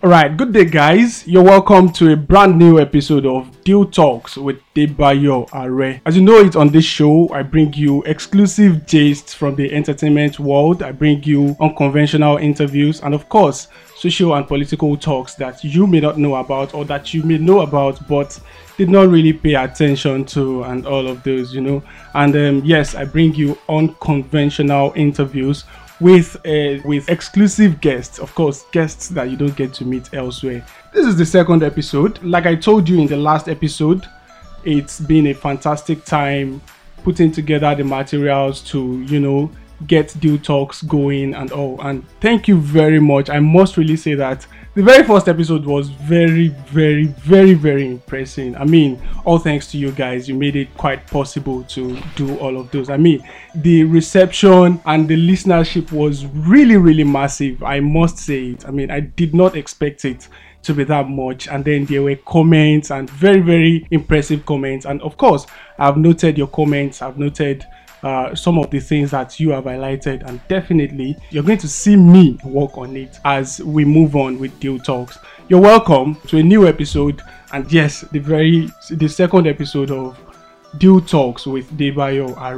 Alright, good day, guys. You're welcome to a brand new episode of Dew Talks with Debayo Are. As you know, it on this show, I bring you exclusive gists from the entertainment world. I bring you unconventional interviews and, of course, social and political talks that you may not know about or that you may know about but did not really pay attention to, and all of those, you know. And um, yes, I bring you unconventional interviews with uh, with exclusive guests, of course, guests that you don't get to meet elsewhere. This is the second episode. Like I told you in the last episode, it's been a fantastic time putting together the materials to, you know, get dew talks going and all. And thank you very much. I must really say that the very first episode was very, very, very, very impressive. I mean, all thanks to you guys, you made it quite possible to do all of those. I mean, the reception and the listenership was really, really massive. I must say it. I mean, I did not expect it to be that much. And then there were comments and very, very impressive comments. And of course, I've noted your comments, I've noted uh, some of the things that you have highlighted, and definitely you're going to see me work on it as we move on with Dew Talks. You're welcome to a new episode, and yes, the very the second episode of Dew Talks with Debayo Are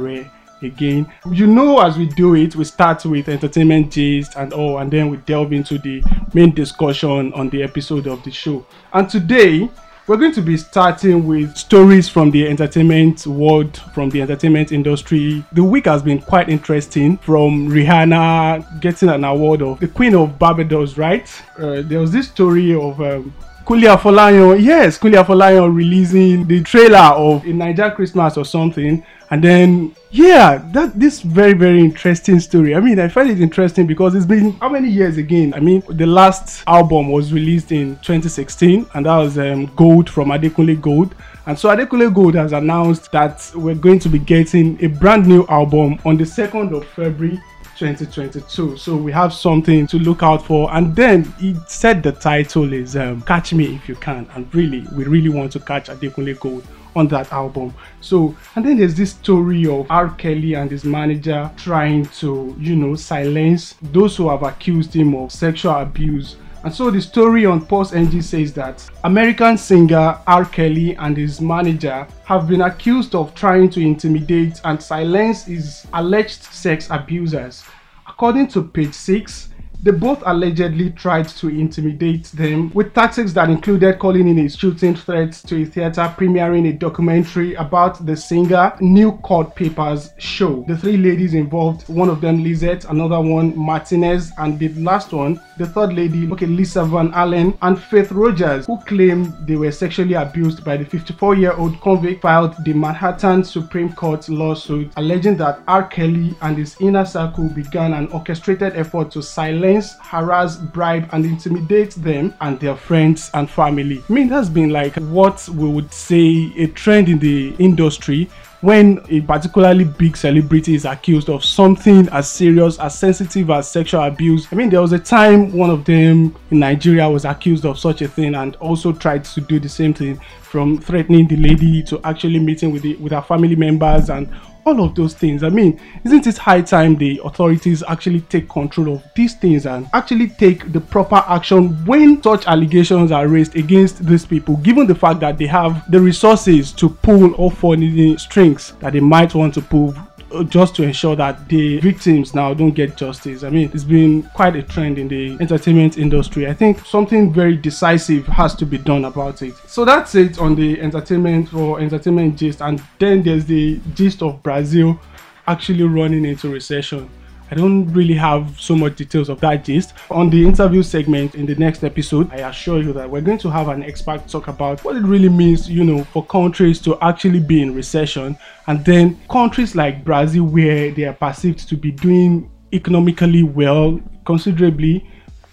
again. You know, as we do it, we start with entertainment gist and all, and then we delve into the main discussion on the episode of the show. And today, we're going to be starting with stories from the entertainment world, from the entertainment industry. The week has been quite interesting from Rihanna getting an award of the Queen of Barbados, right? Uh, there was this story of um, Kunle Afolayan, yes, Kunle Afolayan releasing the trailer of a Naija Christmas or something, and then yeah, that this very very interesting story. I mean, I find it interesting because it's been how many years again? I mean, the last album was released in 2016, and that was um, Gold from Adekunle Gold. And so Adekunle Gold has announced that we're going to be getting a brand new album on the 2nd of February 2022. So we have something to look out for. And then he said the title is um, Catch Me If You Can. And really, we really want to catch Adekunle Gold on that album. So, and then there's this story of R. Kelly and his manager trying to, you know, silence those who have accused him of sexual abuse. And so the story on Pulse NG says that American singer R. Kelly and his manager have been accused of trying to intimidate and silence his alleged sex abusers. According to page 6, they both allegedly tried to intimidate them with tactics that included calling in a shooting threat to a theater premiering a documentary about the singer New Court Papers show. The three ladies involved, one of them Lizette, another one Martinez, and the last one, the third lady, okay, Lisa Van Allen, and Faith Rogers, who claimed they were sexually abused by the 54 year old convict, filed the Manhattan Supreme Court lawsuit alleging that R. Kelly and his inner circle began an orchestrated effort to silence harass, bribe, and intimidate them and their friends and family. I mean, that's been like what we would say a trend in the industry when a particularly big celebrity is accused of something as serious as sensitive as sexual abuse. I mean, there was a time one of them in Nigeria was accused of such a thing and also tried to do the same thing from threatening the lady to actually meeting with the, with her family members and all of those things. I mean, isn't it high time the authorities actually take control of these things and actually take the proper action when such allegations are raised against these people, given the fact that they have the resources to pull or for the strings that they might want to pull just to ensure that the victims now don't get justice. I mean, it's been quite a trend in the entertainment industry. I think something very decisive has to be done about it. So that's it on the entertainment or entertainment gist. And then there's the gist of Brazil actually running into recession. I don't really have so much details of that gist. On the interview segment in the next episode, I assure you that we're going to have an expert talk about what it really means, you know, for countries to actually be in recession. And then countries like Brazil, where they are perceived to be doing economically well, considerably,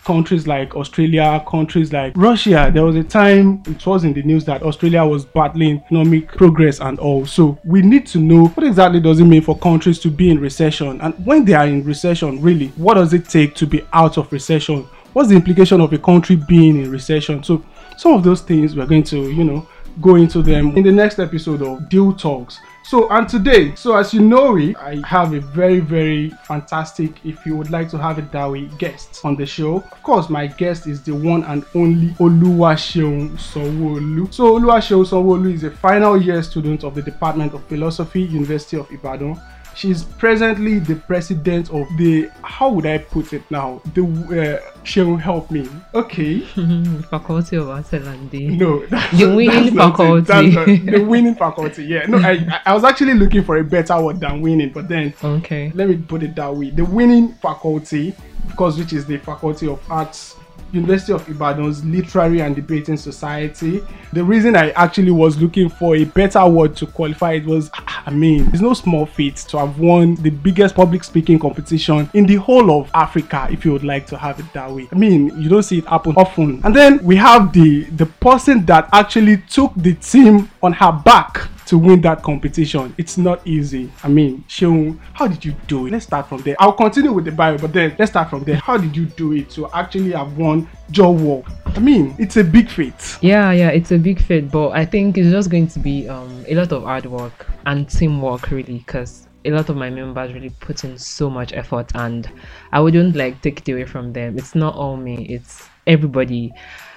countries like Australia, countries like Russia. There was a time it was in the news that Australia was battling economic progress and all. So we need to know what exactly does it mean for countries to be in recession and when they are in recession, really, what does it take to be out of recession? What's the implication of a country being in recession? So some of those things we're going to, you know, go into them in the next episode of Dew Talks. So, and today, so as you know it, I have a very, very fantastic, if you would like to have it that way, guest on the show. Of course, my guest is the one and only Oluwaseun Sanwoolu. So, Oluwaseun Sanwoolu is a final year student of the Department of Philosophy, University of Ibadan. She's presently the president of the, how would I put it now? The, uh, will help me. Okay. faculty of Art and No, that's, the winning that's not faculty. That's not- the winning faculty, yeah. No, I, I was actually looking for a better word than winning, but then okay. let me put it that way. The winning faculty, of course, which is the Faculty of Arts, University of Ibadan's Literary and Debating Society. The reason I actually was looking for a better word to qualify it was, I mean, it's no small feat to have won the biggest public speaking competition in the whole of Africa, if you would like to have it that way. I mean, you don't see it happen often. And then we have the the person that actually took the team on her back to win that competition. It's not easy. I mean, Seun, how did you do it? Let's start from there. I'll continue with the bio, but then let's start from there. How did you do it to actually have won Joe War? I mean, it's a big feat. Yeah, yeah, it's a big feat, but I think it's just going to be um, a lot of hard work and teamwork, really, because a lot of my members really put in so much effort, and I wouldn't like take it away from them. It's not all me; it's everybody.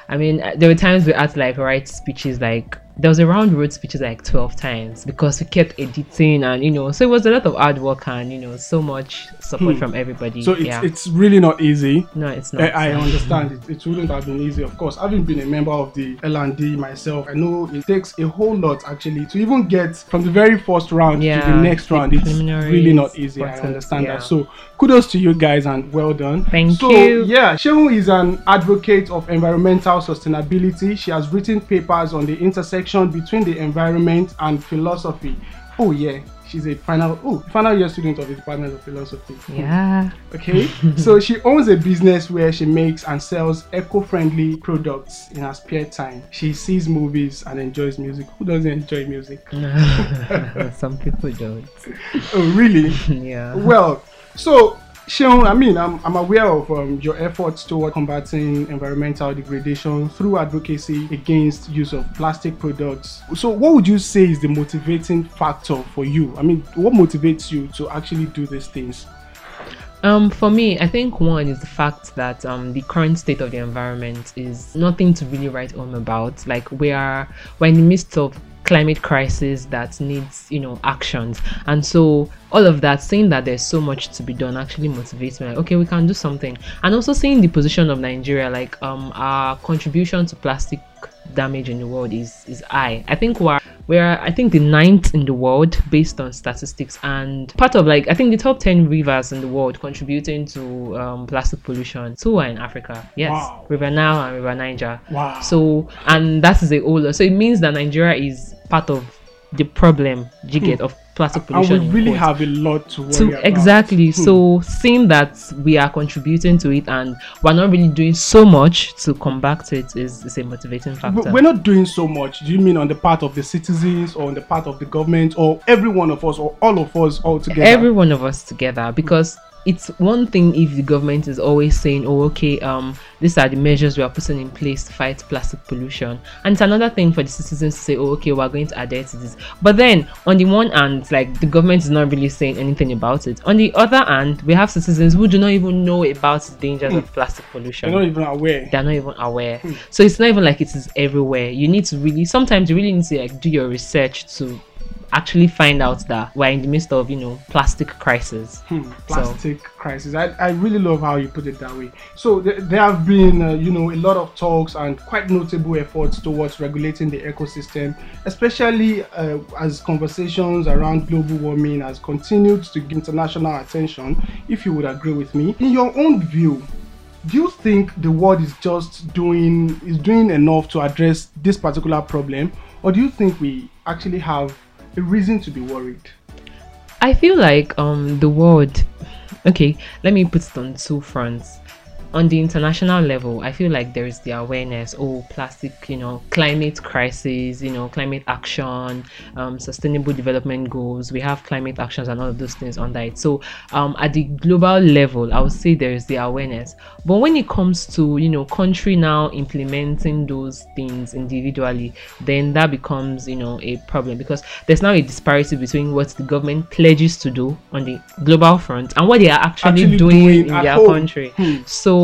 I mean, there were times we had like write speeches like there was a round road speeches like 12 times because we kept editing and you know so it was a lot of hard work and you know so much support Hmm. from everybody So it's yeah it's really not easy. no it's not I understand it. It wouldn't have been easy, of course. Having been a member of the L&D myself, I know it takes a whole lot actually to even get from the very first round to the next the round. It's really not easy. I understand yeah. that. So kudos to you guys and well done. Thank so, you. Yeah, Seun is an advocate of environmental sustainability. She has written papers on the intersection between the environment and philosophy. Oh yeah, she's a final oh final year student of the Department of Philosophy. yeah Okay, so she owns a business where she makes and sells eco-friendly products in her spare time. She sees movies and enjoys music. Who doesn't enjoy music? some people don't Oh, really? yeah well, so Seun, I mean, I'm, I'm aware of um, your efforts toward combating environmental degradation through advocacy against use of plastic products. So, what would you say is the motivating factor for you? I mean, what motivates you to actually do these things? Um, for me, I think one is the fact that um, the current state of the environment is nothing to really write home about. Like we are, we're in the midst of climate crisis that needs, you know, actions, and so all of that, saying that there's so much to be done, actually motivates me. Like, okay, we can do something, and also seeing the position of Nigeria, like um, our contribution to plastic damage in the world is is high. I think we're we're I think the ninth in the world based on statistics and part of like I think the top ten rivers in the world contributing to um, plastic pollution. Two are in Africa. Yes, Wow. River Nile and River Niger. Wow. So and that is a older. So it means that Nigeria is part of the problem you get of plastic Hmm. and pollution. we really have a lot to worry to about. exactly Hmm. so seeing that we are contributing to it and we're not really doing so much to combat it is, is a motivating But factor We're not doing so much. Do you mean on the part of the citizens or on the part of the government or every one of us or all of us all together? every one of us together because it's one thing if the government is always saying oh okay um these are the measures we are putting in place to fight plastic pollution and it's another thing for the citizens to say oh okay we're going to adhere to this but then on the one hand like the government is not really saying anything about it on the other hand we have citizens who do not even know about the dangers of plastic pollution You're not even aware. they're not even aware. So it's not even like it is everywhere. You need to really sometimes you really need to like do your research to actually find out that we're in the midst of you know plastic crisis. Hmm, plastic crisis. I, I really love how you put it that way. So th- there have been, uh, you know, a lot of talks and quite notable efforts towards regulating the ecosystem, especially uh, as conversations around global warming has continued to give international attention. If you would agree with me, in your own view, do you think the world is just doing is doing enough to address this particular problem, or do you think we actually have a reason to be worried? I feel like um the world okay, let me put it on two fronts. On the international level, I feel like there is the awareness. Oh, plastic, you know, climate crisis, you know, climate action, um, sustainable development goals. We have climate actions and all of those things under it. So, um, at the global level, I would say there is the awareness. But when it comes to you know country now implementing those things individually, then that becomes you know a problem because there's now a disparity between what the government pledges to do on the global front and what they are actually, Actually doing, doing in their home. country. Hmm. So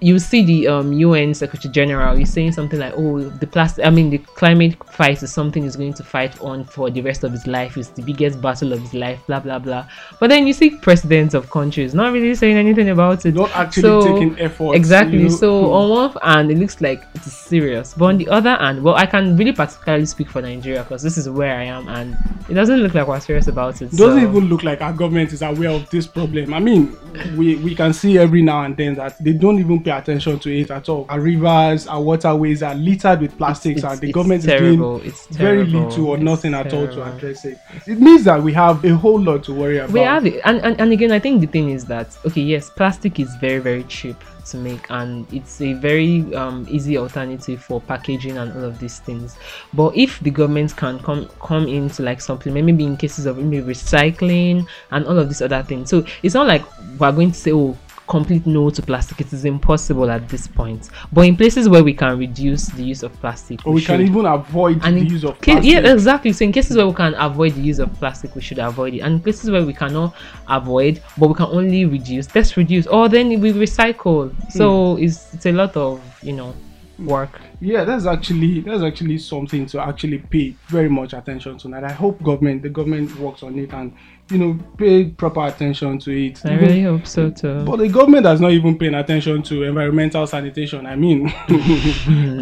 you see the um, UN Secretary General is saying something like, "Oh, the plastic. I mean, the climate fight is something he's going to fight on for the rest of his life. It's the biggest battle of his life. Blah blah blah." But then you see presidents of countries not really saying anything about it. Not actually So- taking effort. Exactly. you know. So Hmm. on one hand, it looks like it's serious, but on the other hand, well, I can really particularly speak for Nigeria because this is where I am, and it doesn't look like we're serious about it. doesn't so- even look like our government is aware of this problem. I mean, we, we can see every now and then that they don't even pay attention to it at all. Our rivers, our waterways are littered with plastics, It's- and the government terrible. is doing It's very terrible. little or It's nothing at all to address it. It means that we have a whole lot to worry about. we have it and, and and again i think the thing is that okay yes plastic is very very cheap to make and it's a very um, easy alternative for packaging and all of these things but if the government can come come into like supplement maybe in cases of maybe recycling and all of these other things so it's not like we're going to say oh complete no to plastic it is impossible at this point but in places where we can reduce the use of plastic or we can should. even avoid And the use of ca- plastic. yeah, exactly. So in cases where we can avoid the use of plastic, we should avoid it. And in places where we cannot avoid, but we can only reduce, let's reduce. Or then we recycle. So Hmm. it's it's a lot of you know work. Yeah, that's actually that's actually something to actually pay very much attention to. And I hope government the government works on it and you know pay proper attention to it. I Even- really hope so too. But the government has not even paying attention to environmental sanitation. I mean,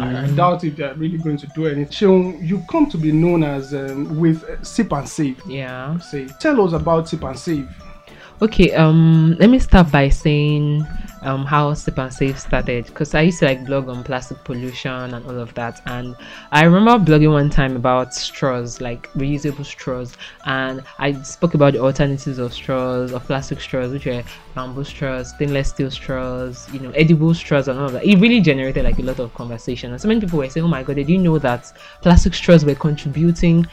I, I doubt if they're really going to do anything. Seun, you come to be known as um, with uh, Sip and Save. yeah. Say, tell us about Sip and Save. Okay, um, let me start by saying um how Sip and Save started because I used to like blog on plastic pollution and all of that, and I remember blogging one time about straws, like reusable straws, and I spoke about the alternatives of straws, of plastic straws, which were bamboo straws, stainless steel straws, you know, edible straws, and all of that. It really generated like a lot of conversation, and so many people were saying, "Oh my god, did you know that plastic straws were contributing?"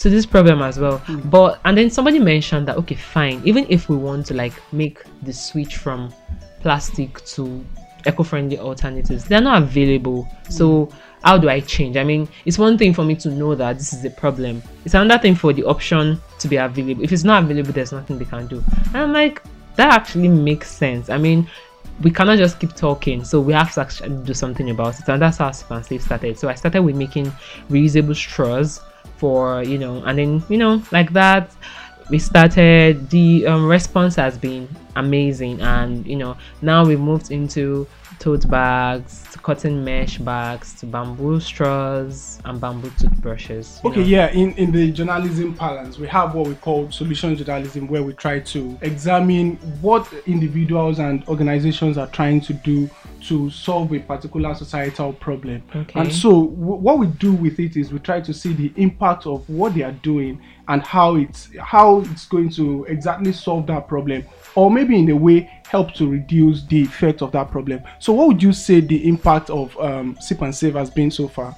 to this problem as well. But and then somebody mentioned that okay, fine, even if we want to like make the switch from plastic to eco-friendly alternatives, they're not available. So how do I change? I mean, it's one thing for me to know that this is a problem. It's another thing for the option to be available. If it's not available, there's nothing they can do. And I'm like, that actually makes sense. I mean, we cannot just keep talking, so we have to actually do something about it. And that's how Sip and Save started. So I started with making reusable straws for you know, and then you know, like that, we started. The um, response has been amazing, and you know, now we moved into tote bags, to cotton mesh bags, to bamboo straws and bamboo toothbrushes. Okay, know. yeah, in, in the journalism parlance, we have what we call solution journalism, where we try to examine what individuals and organizations are trying to do to solve a particular societal problem. Okay. And so, w- what we do with it is we try to see the impact of what they are doing and how it's how it's going to exactly solve that problem, or maybe in a way help to reduce the effect of that problem. So, what would you say the impact of um, Sip and Save has been so far?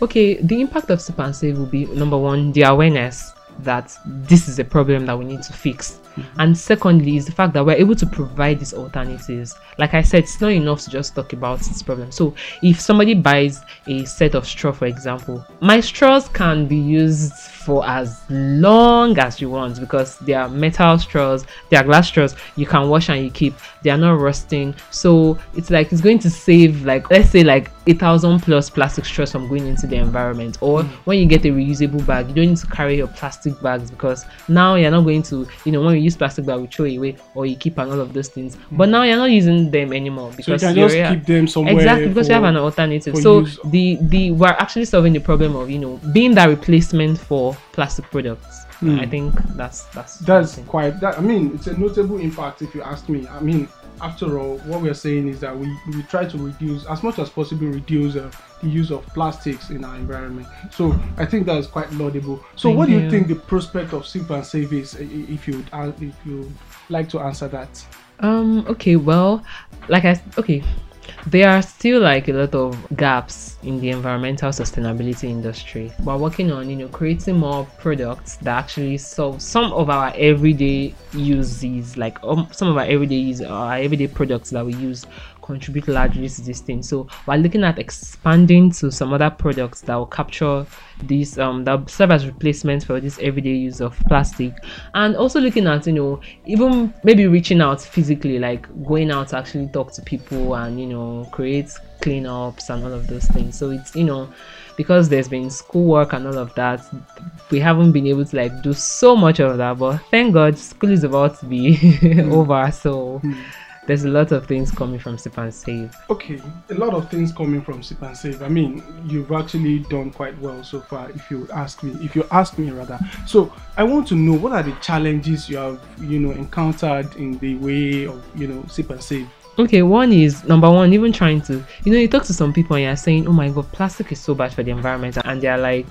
Okay, the impact of Sip and Save will be number one, the awareness that this is a problem that we need to fix. Mm-hmm. And secondly, is the fact that we're able to provide these alternatives. Like I said, it's not enough to just talk about this problem. So, if somebody buys a set of straw, for example, my straws can be used for as long as you want because they are metal straws, they are glass straws, you can wash and you keep, they are not rusting. So, it's like it's going to save, like, let's say, like a thousand plus plastic straws from going into the environment. Or mm-hmm. when you get a reusable bag, you don't need to carry your plastic bags because now you're not going to, you know, when you use plastic bag, we throw it away or you keep and all of those things. But now you're not using them anymore So, you because can just keep them somewhere. exactly because you have an alternative so use. the the we're actually solving the problem of you know being that replacement for plastic products Hmm. i think that's that's That's quite. That I mean, it's a notable impact if you ask me. I mean, after all, what we're saying is that we we try to reduce as much as possible reduce uh, the use of plastics in our environment. So I think that's quite laudable. So Thank what do you you. think the prospect of sip and save is? If you would, if you like to answer that. um okay well like I okay, there are still like a lot of gaps in the environmental sustainability industry. We're working on, you know, creating more products that actually solve some of our everyday uses, like um, some of our everyday use, our everyday products that we use contribute largely to this thing. So we're looking at expanding to some other products that will capture these um that serve as replacements for this everyday use of plastic. And also looking at you know even maybe reaching out physically like going out to actually talk to people and you know create cleanups and all of those things. So it's you know because there's been schoolwork and all of that we haven't been able to like do so much of that but thank god school is about to be over so there's a lot of things coming from Sip and Save. Okay, a lot of things coming from Sip and Save. I mean, you've actually done quite well so far. If you ask me, if you ask me rather. So I want to know what are the challenges you have, you know, encountered in the way of, you know, Sip and Save. Okay, one is number one, even trying to, you know, you talk to some people and you're saying, oh my god, plastic is so bad for the environment, and they're like,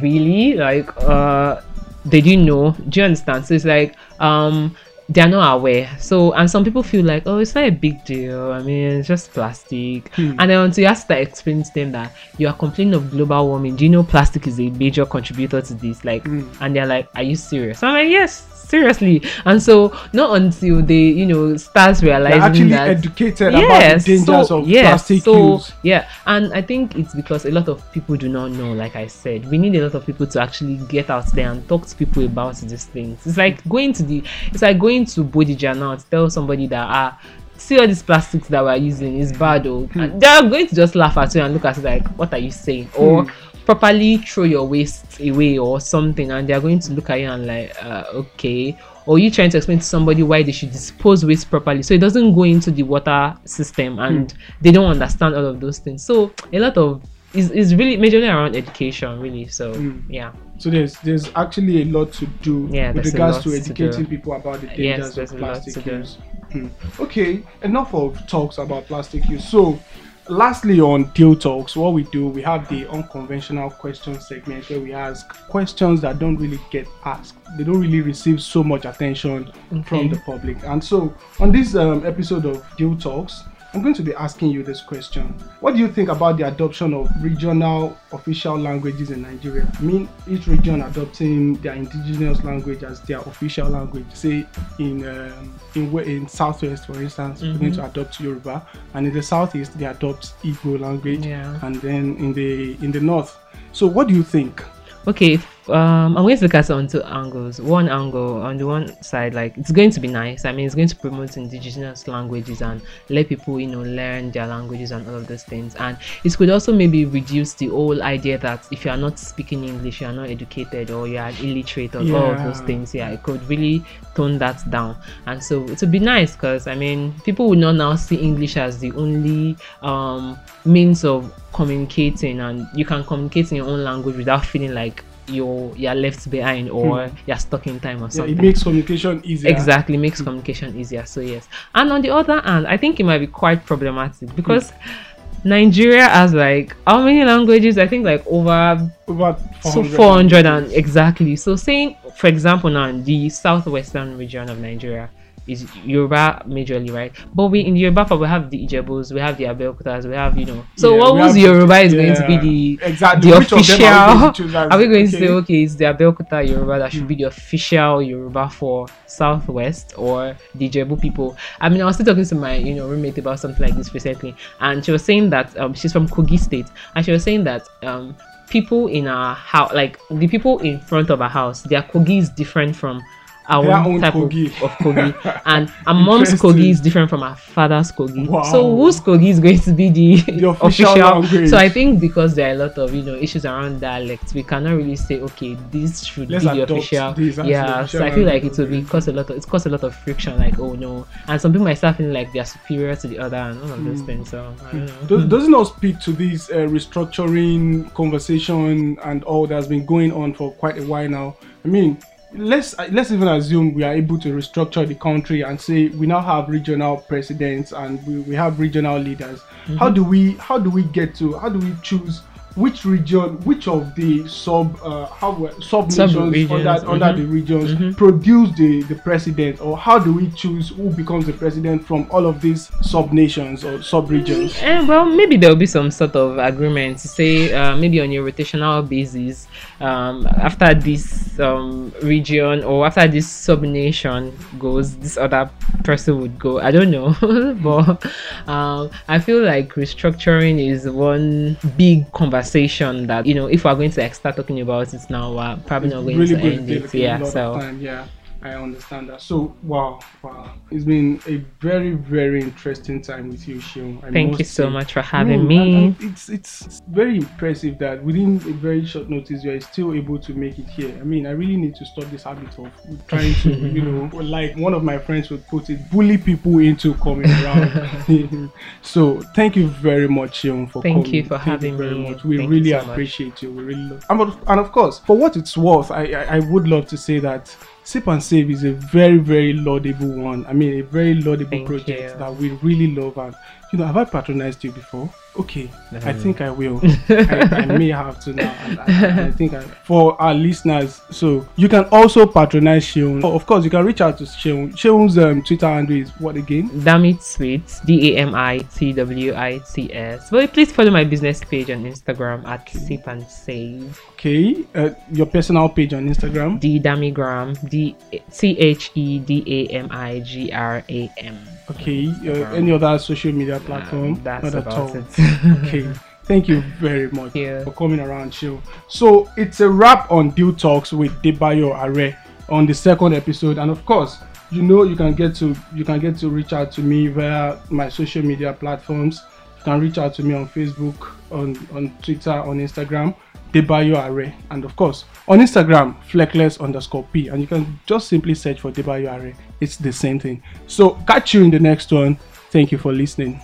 really? Like, uh, they didn't know. Do you understand? So it's like, um, they're not aware. So, and some people feel like, oh, it's not a big deal. I mean, it's just plastic. Hmm. And then until you have to explain to them that you are complaining of global warming, do you know plastic is a major contributor to this? Like, Hmm. and they're like, are you serious? I'm like, yes, seriously. And so, not until they, you know, start They're actually that educated about the dangers so, of yes, plastic so, use. Yeah, and I think it's because a lot of people do not know. Like I said, we need a lot of people to actually get out there and talk to people about these things. It's like going to the, it's like going to Bodija now to tell somebody that ah. See all these plastics that we're using is bad, oh. Hmm. And they're going to just laugh at you and look at it like, "What are you saying?" Or properly throw your waste away or something, and they're going to look at you and like, uh, "Okay." Or you trying to explain to somebody why they should dispose waste properly, so it doesn't go into the water system, and they don't understand all of those things. So a lot of is is really majorly around education, really. So Mm. yeah, So there's there's actually a lot to do Yeah, with regards to to educating do. people about the dangers there's of plastic use. Hmm. Okay, enough of talks about plastic use. So lastly on Dew Talks, what we do, we have the unconventional question segment where we ask questions that don't really get asked. They don't really receive so much attention from the public. And so on this um, episode of Dew Talks, I'm going to be asking you this question. What do you think about the adoption of regional official languages in Nigeria? I mean, each region adopting their indigenous language as their official language. Say in um, in in Southwest, for instance, we're going to adopt Yoruba, and in the Southeast they adopt Igbo language, Yeah. and then in the in the North. So, what do you think? Okay if, um i'm going to look at it on two angles one angle on the one side like it's going to be nice. I mean it's going to promote indigenous languages and let people you know learn their languages and all of those things. And it could also maybe reduce the whole idea that if you are not speaking english you are not educated or you are illiterate or all of those things yeah it could really tone that down. And so it would be nice because i mean people would not now see english as the only um means of communicating and you can communicate in your own language without feeling like you're you're left behind or you're stuck in time or Hmm. Yeah, something it makes communication easier. exactly makes communication easier so yes and on the other hand i think it might be quite problematic because nigeria has like how many languages i think like over Over so 400. 400 and exactly so saying for example now in the southwestern region of nigeria is Yoruba majorly, right? But we in Yoruba we have the Ijebus, we have the Abeokutas, we have you know. So Yeah, what was Yoruba is going to be the exactly. the Which official. are we going to Are we going to say okay, it's the Abeokuta Yoruba that should be the official Yoruba for Southwest or the Ijebu people? I mean, I was still talking to my you know roommate about something like this recently, and she was saying that um, she's from Kogi State, and she was saying that um, people in our house, like the people in front of our house, their Kogi is different from our Their own type Kogi. Of, of Kogi, and our mom's Kogi is different from our father's Kogi. Wow. So whose Kogi is going to be the, The official language. So I think because there are a lot of you know issues around dialect, we cannot really say okay, this should Let's be the official. Yeah, so I feel like it will be cause a lot of it's cause a lot of friction. Like oh no, and some people might start feeling like they're superior to the other and all of those Mm. things. So I don't know. Does, does it not speak to this uh, restructuring conversation and all that's been going on for quite a while now? I mean, let's uh, let's even assume we are able to restructure the country and say we now have regional presidents and we, we have regional leaders. How do we how do we get to how do we choose which region, which of the sub uh, how sub nations under, under mhm. the regions Mhm. produce the the president, or how do we choose who becomes the president from all of these sub nations or sub regions? Eh, well, maybe there will be some sort of agreement to say uh, maybe on a rotational basis. Um, after this um, region or after this sub nation goes, this other person would go. I don't know, but um, I feel like restructuring is one big conversation that you know if we're going to like, start talking about it now, we're probably not going to end it. Yeah, so time, yeah. I understand that. So wow, wow, it's been a very, very interesting time with you, Seun. I thank you so say. much for having No, me. and- and it's it's very impressive that within a very short notice you are still able to make it here. I mean, I really need to stop this habit of trying to, you know, like one of my friends would put it, bully people into coming around. so thank you very much, Seun, for Thank coming. you for having me very me. much. We Thank you really so much. appreciate you. We really love, and of, and of course, for what it's worth, I, I I would love to say that. Sip and Save is a very, very laudable one. I mean, a very laudable Thank project you. that we really love. And, you know, have I patronized you before? Okay, I think I will. I, I may have to now. I, I think I, for our listeners, so you can also patronize Seun. Oh, of course, you can reach out to Seun. Seun's um, Twitter handle is what again? Damn it sweet D A M I T W I T S. But please follow my business page on Instagram at sip and save. Okay, uh, your personal page on Instagram. D Damigram D C H E D A M I G R A M. Okay, uh, any other social media platform? Um, that's Not at about all. it. okay thank you very much for coming around show so it's a wrap on dew talks with debayo are on the second episode and of course you know you can get to you can get to reach out to me via my social media platforms you can reach out to me on facebook on on twitter on instagram debayo are and of course on instagram fleckless underscore p and you can just simply search for debayo are. It's the same thing. So catch you in the next one. Thank you for listening